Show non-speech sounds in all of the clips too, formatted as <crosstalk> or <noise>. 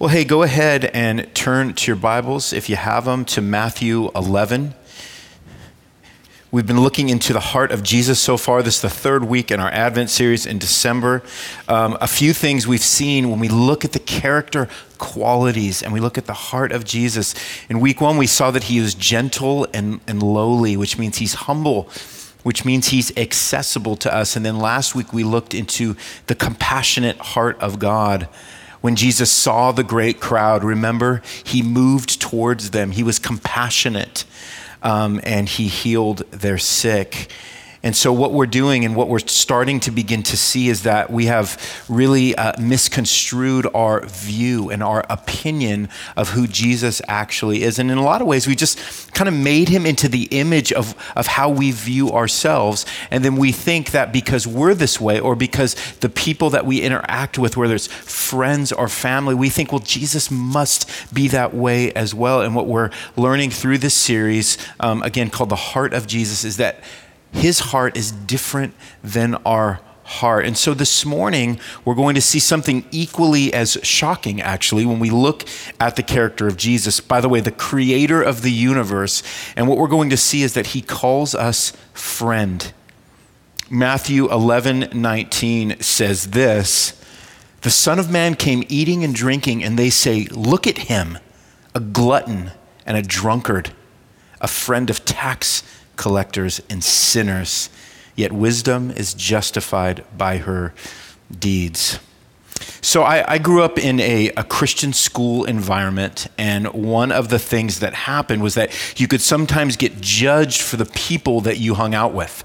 Well, hey, go ahead and turn to your Bibles, if you have them, to Matthew 11. We've been looking into the heart of Jesus so far. This is the third week in our Advent series in December. Um, a few things we've seen when we look at the character qualities and we look at the heart of Jesus. In week one, we saw that he is gentle and, and lowly, which means he's humble which means he's accessible to us. And then last week we looked into the compassionate heart of God. When Jesus saw the great crowd, remember, he moved towards them. He was compassionate um, and he healed their sick. And so, what we're doing and what we're starting to begin to see is that we have really uh, misconstrued our view and our opinion of who Jesus actually is. And in a lot of ways, we just kind of made him into the image of, of how we view ourselves. And then we think that because we're this way, or because the people that we interact with, whether it's friends or family, we think, well, Jesus must be that way as well. And what we're learning through this series, um, again, called The Heart of Jesus, is that his heart is different than our heart. And so this morning, we're going to see something equally as shocking, actually, when we look at the character of Jesus. By the way, the creator of the universe. And what we're going to see is that he calls us friend. Matthew 11 19 says this The Son of Man came eating and drinking, and they say, Look at him, a glutton and a drunkard, a friend of tax collectors, and sinners. Yet wisdom is justified by her deeds. So, I, I, grew up in a, a Christian school environment, and one of the things that happened was that you could sometimes get judged for the people that you hung out with.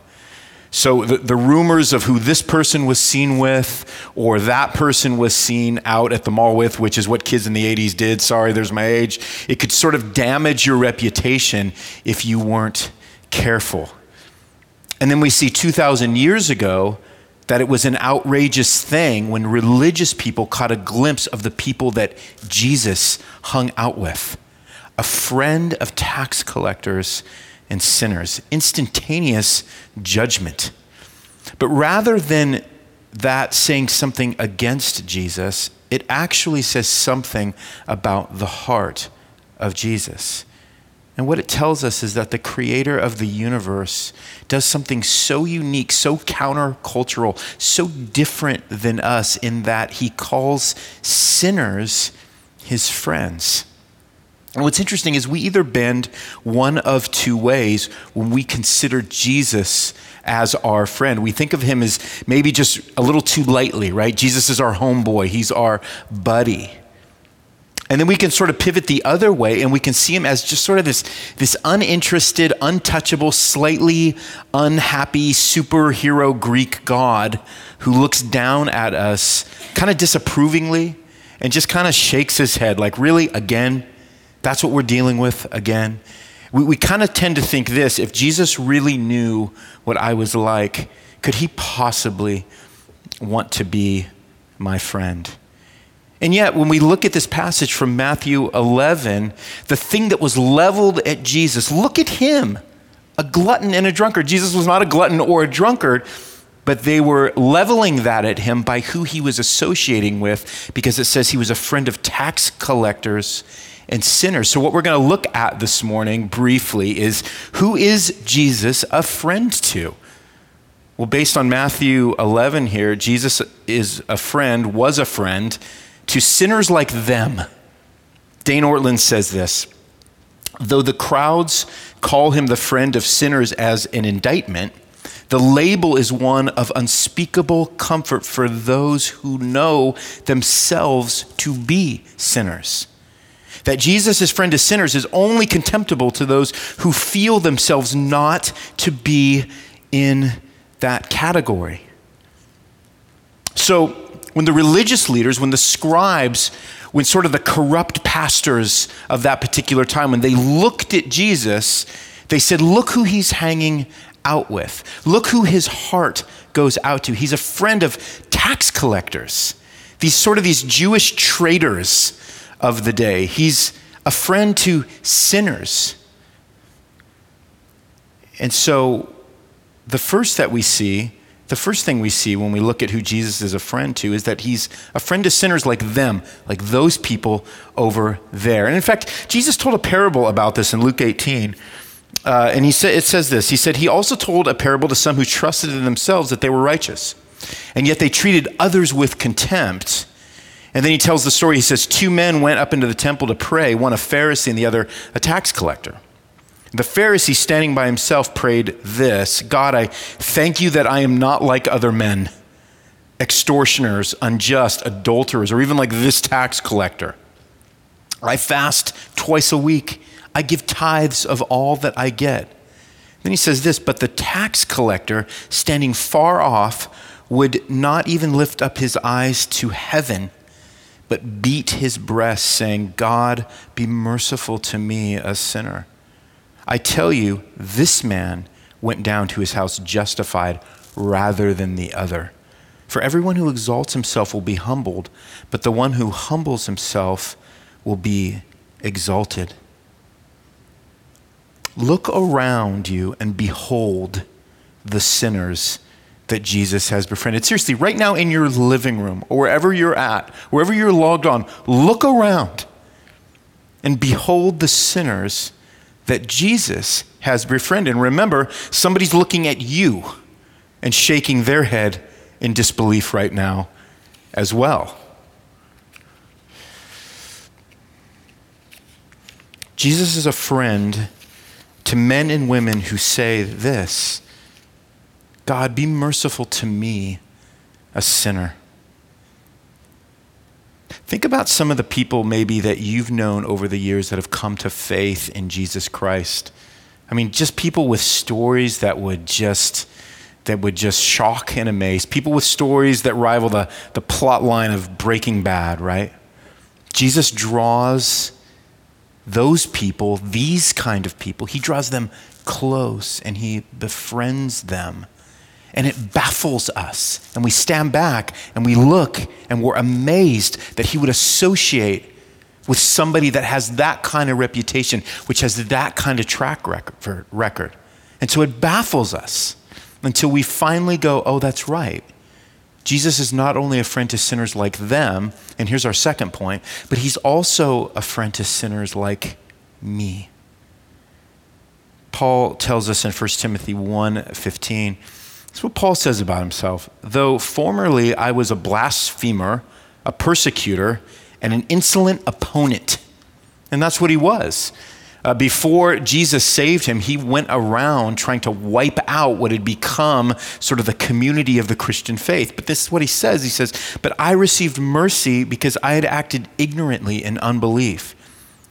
So, the, the rumors of who this person was seen with, or that person was seen out at the mall with, which is what kids in the 80s did, sorry, there's my age, it could sort of damage your reputation if you weren't careful. And then we see 2,000 years ago that it was an outrageous thing when religious people caught a glimpse of the people that Jesus hung out with. A friend of tax collectors and sinners, instantaneous judgment. But rather than that saying something against Jesus, it actually says something about the heart of Jesus. And what it tells us is that the creator of the universe does something so unique, so countercultural, so different than us in that he calls sinners his friends. And what's interesting is we either bend one of two ways when we consider Jesus as our friend. We think of him as maybe just a little too lightly, right? Jesus is our homeboy, he's our buddy. And then we can sort of pivot the other way and we can see him as just sort of this, this uninterested, untouchable, slightly unhappy superhero Greek god who looks down at us kind of disapprovingly and just kind of shakes his head like, really, again? That's what we're dealing with again? We, we kind of tend to think this if Jesus really knew what I was like, could he possibly want to be my friend? And yet, when we look at this passage from Matthew 11, the thing that was leveled at Jesus, look at him, a glutton and a drunkard. Jesus was not a glutton or a drunkard, but they were leveling that at him by who he was associating with because it says he was a friend of tax collectors and sinners. So, what we're going to look at this morning briefly is who is Jesus a friend to? Well, based on Matthew 11 here, Jesus is a friend, was a friend to sinners like them. Dane Ortlund says this Though the crowds call him the friend of sinners as an indictment, the label is one of unspeakable comfort for those who know themselves to be sinners. That Jesus is friend to sinners is only contemptible to those who feel themselves not to be in that category. So, when the religious leaders, when the scribes, when sort of the corrupt pastors of that particular time, when they looked at Jesus, they said, Look who he's hanging out with. Look who his heart goes out to. He's a friend of tax collectors, these sort of these Jewish traitors of the day. He's a friend to sinners. And so the first that we see the first thing we see when we look at who Jesus is a friend to is that he's a friend to sinners like them, like those people over there. And in fact, Jesus told a parable about this in Luke 18. Uh, and he said, it says this He said, He also told a parable to some who trusted in themselves that they were righteous, and yet they treated others with contempt. And then he tells the story. He says, Two men went up into the temple to pray, one a Pharisee and the other a tax collector. The Pharisee, standing by himself, prayed this God, I thank you that I am not like other men, extortioners, unjust, adulterers, or even like this tax collector. I fast twice a week. I give tithes of all that I get. Then he says this, but the tax collector, standing far off, would not even lift up his eyes to heaven, but beat his breast, saying, God, be merciful to me, a sinner. I tell you, this man went down to his house justified rather than the other. For everyone who exalts himself will be humbled, but the one who humbles himself will be exalted. Look around you and behold the sinners that Jesus has befriended. Seriously, right now in your living room or wherever you're at, wherever you're logged on, look around and behold the sinners that Jesus has befriended. And remember, somebody's looking at you and shaking their head in disbelief right now as well. Jesus is a friend to men and women who say this God, be merciful to me, a sinner. Think about some of the people maybe that you've known over the years that have come to faith in Jesus Christ. I mean, just people with stories that would just that would just shock and amaze. People with stories that rival the, the plot line of Breaking Bad, right? Jesus draws those people, these kind of people, he draws them close and he befriends them and it baffles us. And we stand back and we look and we're amazed that he would associate with somebody that has that kind of reputation, which has that kind of track record. And so it baffles us until we finally go, oh, that's right. Jesus is not only a friend to sinners like them, and here's our second point, but he's also a friend to sinners like me. Paul tells us in 1 Timothy 1:15 that's what Paul says about himself. Though formerly I was a blasphemer, a persecutor, and an insolent opponent. And that's what he was. Uh, before Jesus saved him, he went around trying to wipe out what had become sort of the community of the Christian faith. But this is what he says He says, But I received mercy because I had acted ignorantly in unbelief.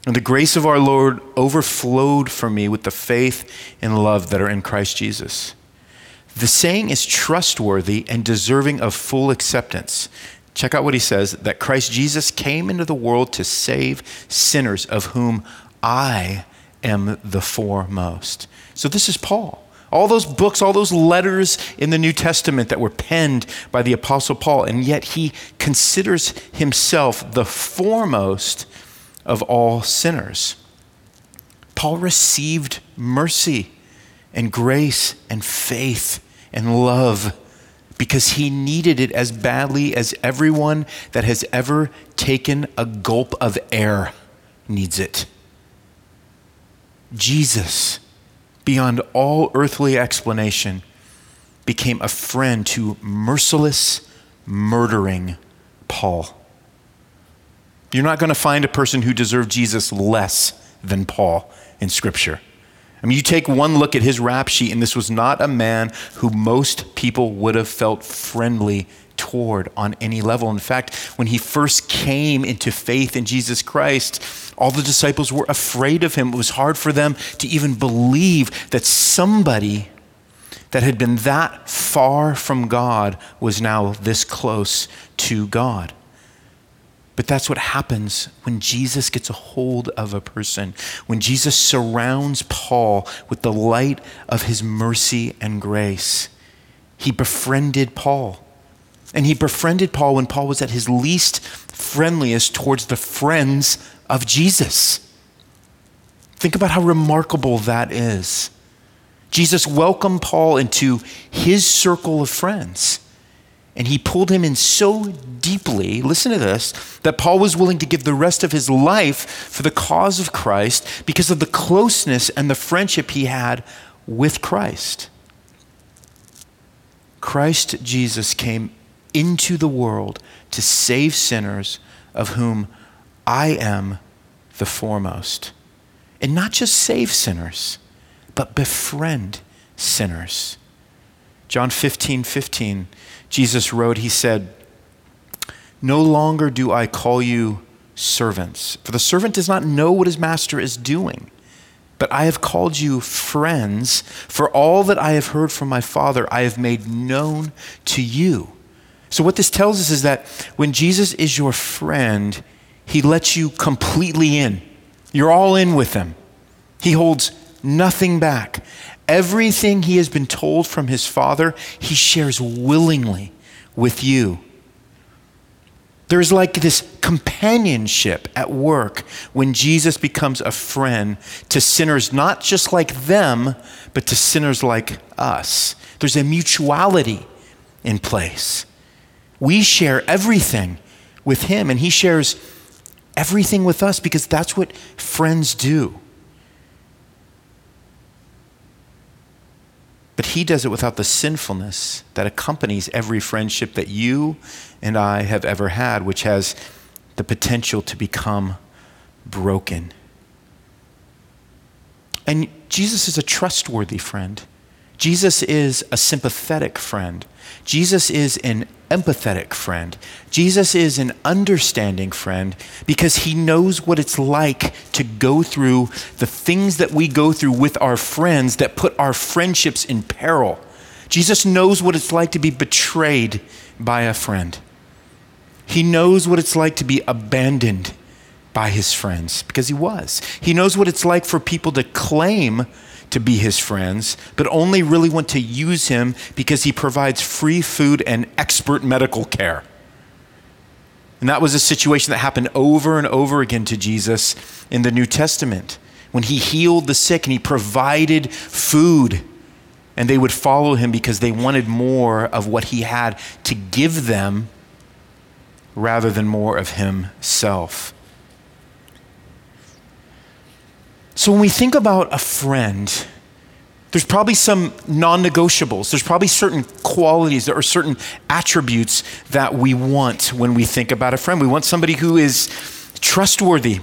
And the grace of our Lord overflowed for me with the faith and love that are in Christ Jesus. The saying is trustworthy and deserving of full acceptance. Check out what he says that Christ Jesus came into the world to save sinners, of whom I am the foremost. So this is Paul. All those books, all those letters in the New Testament that were penned by the Apostle Paul, and yet he considers himself the foremost of all sinners. Paul received mercy and grace and faith and love because he needed it as badly as everyone that has ever taken a gulp of air needs it. Jesus, beyond all earthly explanation, became a friend to merciless, murdering Paul. You're not going to find a person who deserved Jesus less than Paul in Scripture. I mean, you take one look at his rap sheet, and this was not a man who most people would have felt friendly toward on any level. In fact, when he first came into faith in Jesus Christ, all the disciples were afraid of him. It was hard for them to even believe that somebody that had been that far from God was now this close to God. But that's what happens when Jesus gets a hold of a person, when Jesus surrounds Paul with the light of his mercy and grace. He befriended Paul. And he befriended Paul when Paul was at his least friendliest towards the friends of Jesus. Think about how remarkable that is. Jesus welcomed Paul into his circle of friends. And he pulled him in so deeply, listen to this, that Paul was willing to give the rest of his life for the cause of Christ because of the closeness and the friendship he had with Christ. Christ Jesus came into the world to save sinners, of whom I am the foremost. And not just save sinners, but befriend sinners. John 15, 15, Jesus wrote, He said, No longer do I call you servants, for the servant does not know what his master is doing. But I have called you friends, for all that I have heard from my Father I have made known to you. So, what this tells us is that when Jesus is your friend, he lets you completely in. You're all in with him. He holds nothing back. Everything he has been told from his Father, he shares willingly with you. There's like this companionship at work when Jesus becomes a friend to sinners, not just like them, but to sinners like us. There's a mutuality in place. We share everything with him, and he shares everything with us because that's what friends do. But he does it without the sinfulness that accompanies every friendship that you and I have ever had, which has the potential to become broken. And Jesus is a trustworthy friend. Jesus is a sympathetic friend. Jesus is an empathetic friend. Jesus is an understanding friend because he knows what it's like to go through the things that we go through with our friends that put our friendships in peril. Jesus knows what it's like to be betrayed by a friend. He knows what it's like to be abandoned by his friends because he was. He knows what it's like for people to claim to be his friends, but only really want to use him because he provides free food and expert medical care. And that was a situation that happened over and over again to Jesus in the New Testament when he healed the sick and he provided food. And they would follow him because they wanted more of what he had to give them rather than more of himself. So when we think about a friend, there's probably some non negotiables. There's probably certain qualities or certain attributes that we want when we think about a friend. We want somebody who is trustworthy,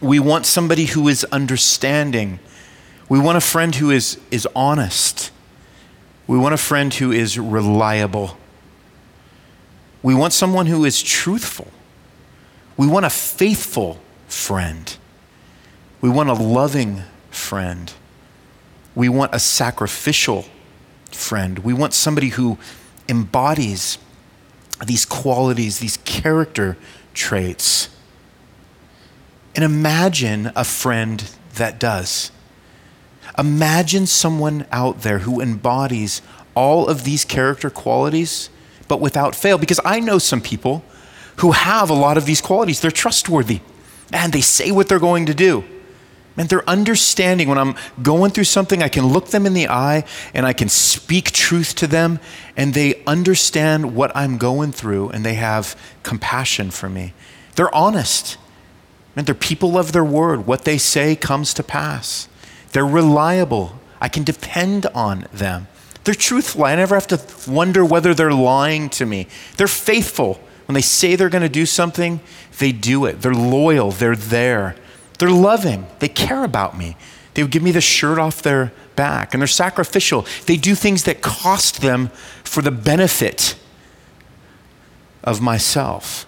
we want somebody who is understanding, we want a friend who is, is honest, we want a friend who is reliable, we want someone who is truthful, we want a faithful friend. We want a loving friend. We want a sacrificial friend. We want somebody who embodies these qualities, these character traits. And imagine a friend that does. Imagine someone out there who embodies all of these character qualities, but without fail. Because I know some people who have a lot of these qualities. They're trustworthy and they say what they're going to do. And they're understanding when I'm going through something, I can look them in the eye and I can speak truth to them, and they understand what I'm going through and they have compassion for me. They're honest. And they're people of their word. What they say comes to pass. They're reliable. I can depend on them. They're truthful. I never have to wonder whether they're lying to me. They're faithful. When they say they're going to do something, they do it. They're loyal. They're there. They're loving. They care about me. They would give me the shirt off their back, and they're sacrificial. They do things that cost them for the benefit of myself.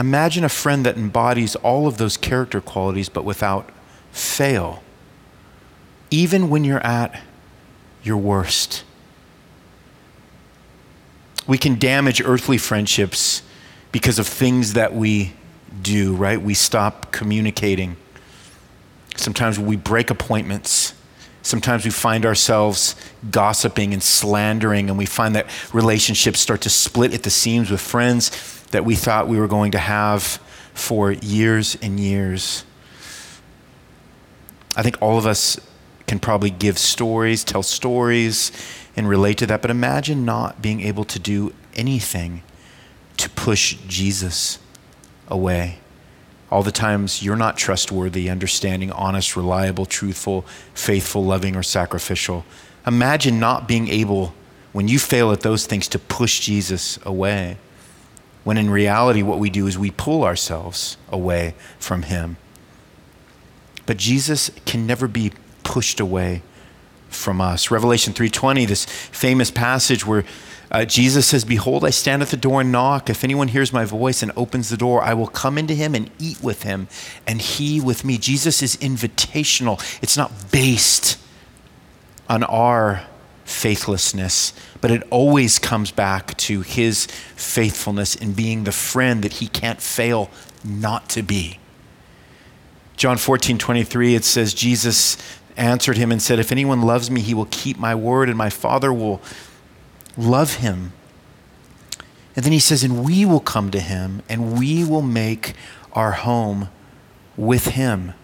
Imagine a friend that embodies all of those character qualities but without fail, even when you're at your worst. We can damage earthly friendships because of things that we do, right? We stop communicating. Sometimes we break appointments. Sometimes we find ourselves gossiping and slandering, and we find that relationships start to split at the seams with friends that we thought we were going to have for years and years. I think all of us can probably give stories, tell stories, and relate to that. But imagine not being able to do anything to push Jesus away. All the times you're not trustworthy, understanding, honest, reliable, truthful, faithful, loving, or sacrificial. Imagine not being able, when you fail at those things, to push Jesus away. When in reality, what we do is we pull ourselves away from Him. But Jesus can never be pushed away from us. Revelation 3:20, this famous passage where uh, Jesus says, "Behold, I stand at the door and knock. If anyone hears my voice and opens the door, I will come into him and eat with him, and he with me." Jesus is invitational. It's not based on our faithlessness, but it always comes back to his faithfulness in being the friend that he can't fail not to be. John 14, 23, it says, Jesus answered him and said, If anyone loves me, he will keep my word, and my Father will love him. And then he says, And we will come to him, and we will make our home with him.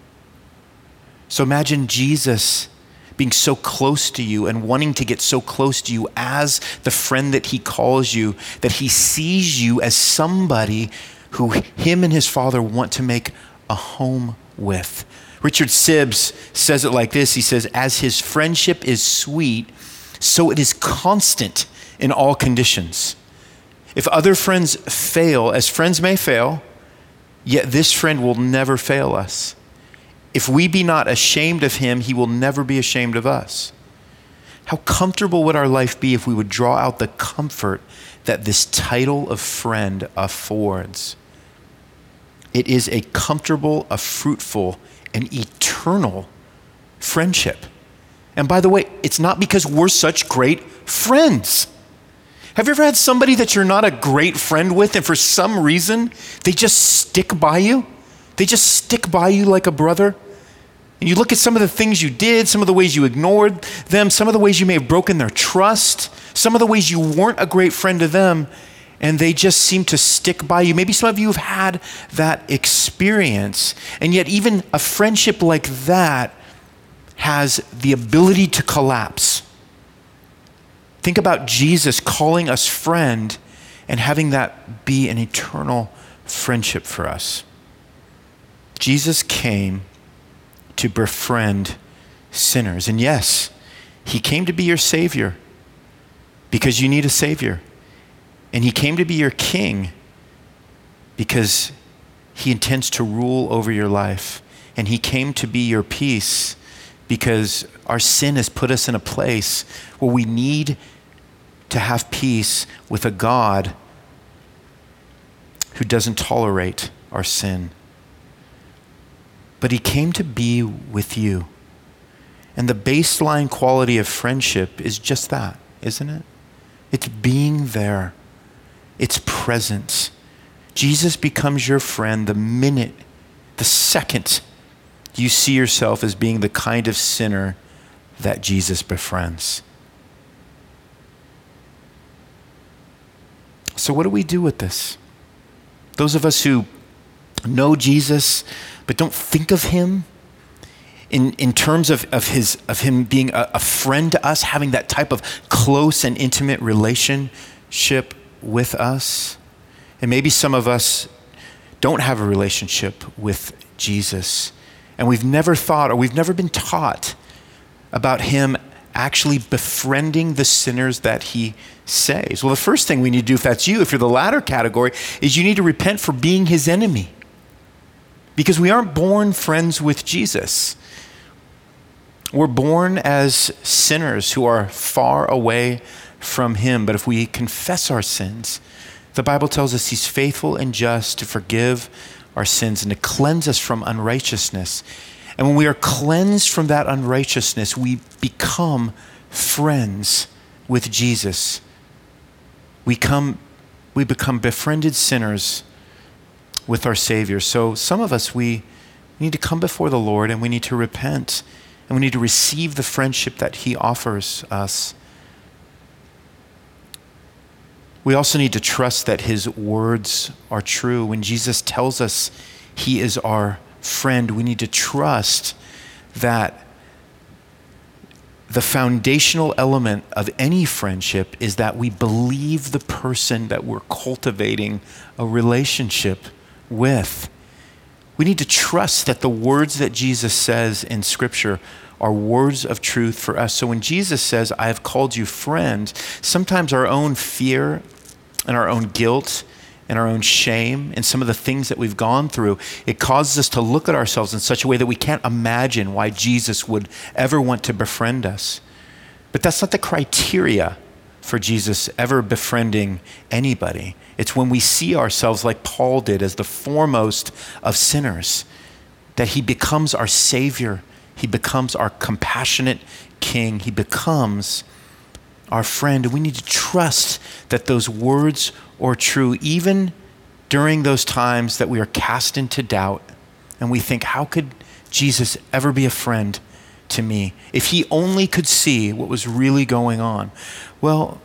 So imagine Jesus being so close to you and wanting to get so close to you as the friend that he calls you, that he sees you as somebody who him and his father want to make a home with. Richard Sibbes says it like this He says, As his friendship is sweet, so it is constant in all conditions. If other friends fail, as friends may fail, yet this friend will never fail us. If we be not ashamed of him, he will never be ashamed of us. How comfortable would our life be if we would draw out the comfort that this title of friend affords? It is a comfortable, a fruitful, an eternal friendship. And by the way, it's not because we're such great friends. Have you ever had somebody that you're not a great friend with, and for some reason, they just stick by you? They just stick by you like a brother? And you look at some of the things you did, some of the ways you ignored them, some of the ways you may have broken their trust, some of the ways you weren't a great friend to them, and they just seem to stick by you. Maybe some of you have had that experience, and yet, even a friendship like that has the ability to collapse. Think about Jesus calling us friend and having that be an eternal friendship for us. Jesus came to befriend sinners. And yes, he came to be your Savior because you need a Savior. And he came to be your king because he intends to rule over your life. And he came to be your peace because our sin has put us in a place where we need to have peace with a God who doesn't tolerate our sin. But he came to be with you. And the baseline quality of friendship is just that, isn't it? It's being there its presence. Jesus becomes your friend the minute, the second you see yourself as being the kind of sinner that Jesus befriends. So, what do we do with this? Those of us who know Jesus but don't think of him in, in terms of, of, his, of him being a, a friend to us, having that type of close and intimate relationship with us. And maybe some of us don't have a relationship with Jesus. And we've never thought or we've never been taught about him actually befriending the sinners that he saves. Well, the first thing we need to do, if that's you, if you're the latter category, is you need to repent for being his enemy. Because we aren't born friends with Jesus. We're born as sinners who are far away from Him. But if we confess our sins, the Bible tells us He's faithful and just to forgive our sins and to cleanse us from unrighteousness. And when we are cleansed from that unrighteousness, we become friends with Jesus. We, come, we become befriended sinners with our Savior. So some of us, we need to come before the Lord and we need to repent and we need to receive the friendship that He offers us. We also need to trust that his words are true. When Jesus tells us he is our friend, we need to trust that the foundational element of any friendship is that we believe the person that we're cultivating a relationship with. We need to trust that the words that Jesus says in Scripture are words of truth for us. So when Jesus says, I have called you friend, sometimes our own fear and our own guilt and our own shame and some of the things that we've gone through, it causes us to look at ourselves in such a way that we can't imagine why Jesus would ever want to befriend us. But that's not the criteria for Jesus ever befriending anybody. It's when we see ourselves like Paul did as the foremost of sinners, that he becomes our Savior, he becomes our compassionate King, he becomes our friend. We need to trust that those words are true, even during those times that we are cast into doubt and we think, how could Jesus ever be a friend to me? If he only could see what was really going on. Well,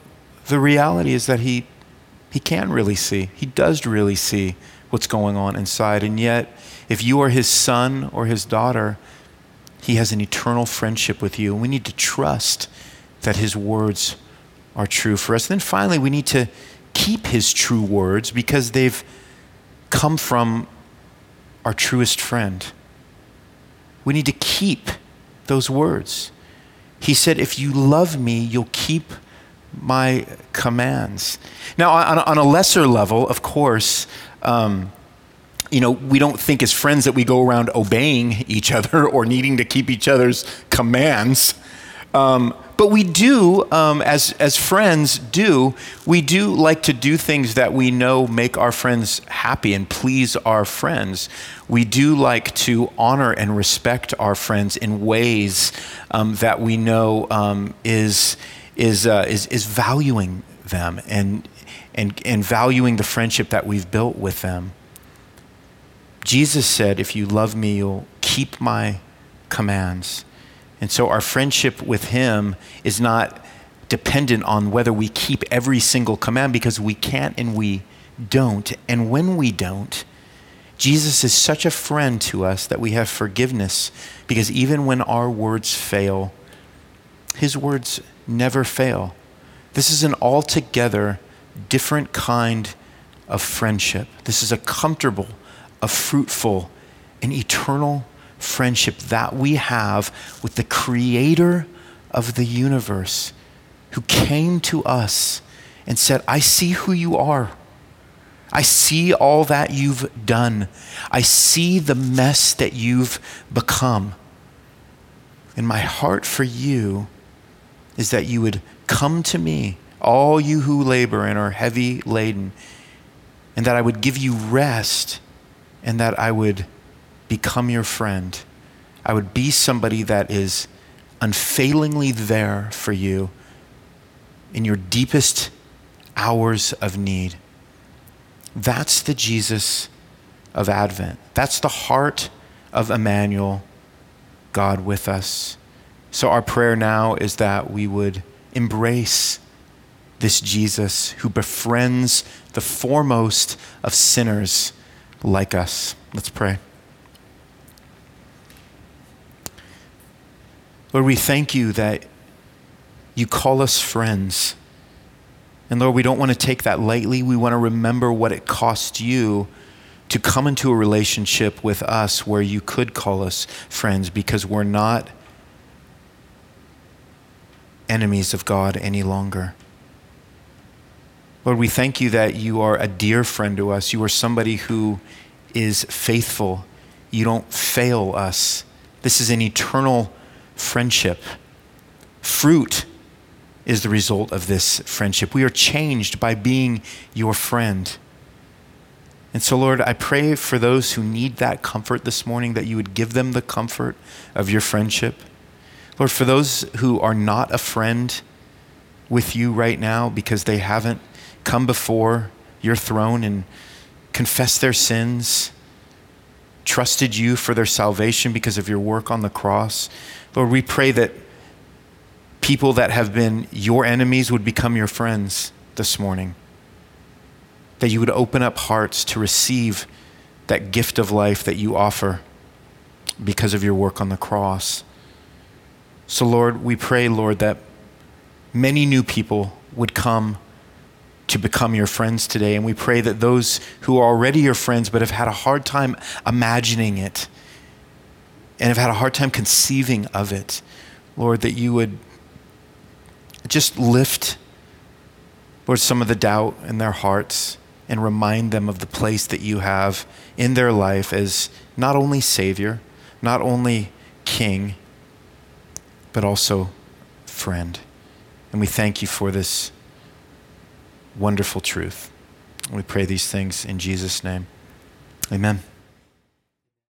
the reality is that he, he can really see. He does really see what's going on inside. And yet, if you are his son or his daughter, he has an eternal friendship with you. And we need to trust that his words are true for us. Then finally, we need to keep his true words because they've come from our truest friend. We need to keep those words. He said, If you love me, you'll keep my commands. Now, on, a lesser level, of course, um, you know, we don't think as friends that we go around obeying each other <laughs> or needing to keep each other's commands. Um, but we do, um, as, as friends do, we do like to do things that we know make our friends happy and please our friends. We do like to honor and respect our friends in ways um, that we know um, is, is, uh, is, is valuing them and, and, and valuing the friendship that we've built with them. Jesus said, If you love me, you'll keep my commands. And so our friendship with Him is not dependent on whether we keep every single command because we can't and we don't. And when we don't, Jesus is such a friend to us that we have forgiveness because even when our words fail, His words never fail. This is an altogether different kind of friendship. This is a comfortable, a fruitful, an eternal friendship that we have with the creator of the universe who came to us and said, I see who you are. I see all that you've done. I see the mess that you've become. And my heart for you is that you would come to me, all you who labor and are heavy laden, and that I would give you rest, and that I would become your friend. I would be somebody that is unfailingly there for you in your deepest hours of need. That's the Jesus of Advent. That's the heart of Emmanuel, God with us. So, our prayer now is that we would embrace this Jesus who befriends the foremost of sinners like us. Let's pray. Lord, we thank you that you call us friends. And Lord, we don't want to take that lightly. We want to remember what it cost you to come into a relationship with us where you could call us friends because we're not enemies of God any longer. Lord, we thank you that you are a dear friend to us. You are somebody who is faithful. You don't fail us. This is an eternal friendship. Fruit is the result of this friendship. We are changed by being your friend. And so, Lord, I pray for those who need that comfort this morning that you would give them the comfort of your friendship. Lord, for those who are not a friend with you right now because they haven't come before your throne and confessed their sins, trusted you for their salvation because of your work on the cross, Lord, we pray that people that have been your enemies would become your friends this morning. That you would open up hearts to receive that gift of life that you offer. because of your work on the cross. So, Lord, we pray, Lord, that many new people would come to become your friends today. And we pray that those who are already your friends but have had a hard time imagining it and have had a hard time conceiving of it, Lord, that you would just lift, Lord, some of the doubt in their hearts and remind them of the place that you have in their life as not only Savior, not only King, but also friend. And we thank you for this wonderful truth. We pray these things in Jesus' name. Amen.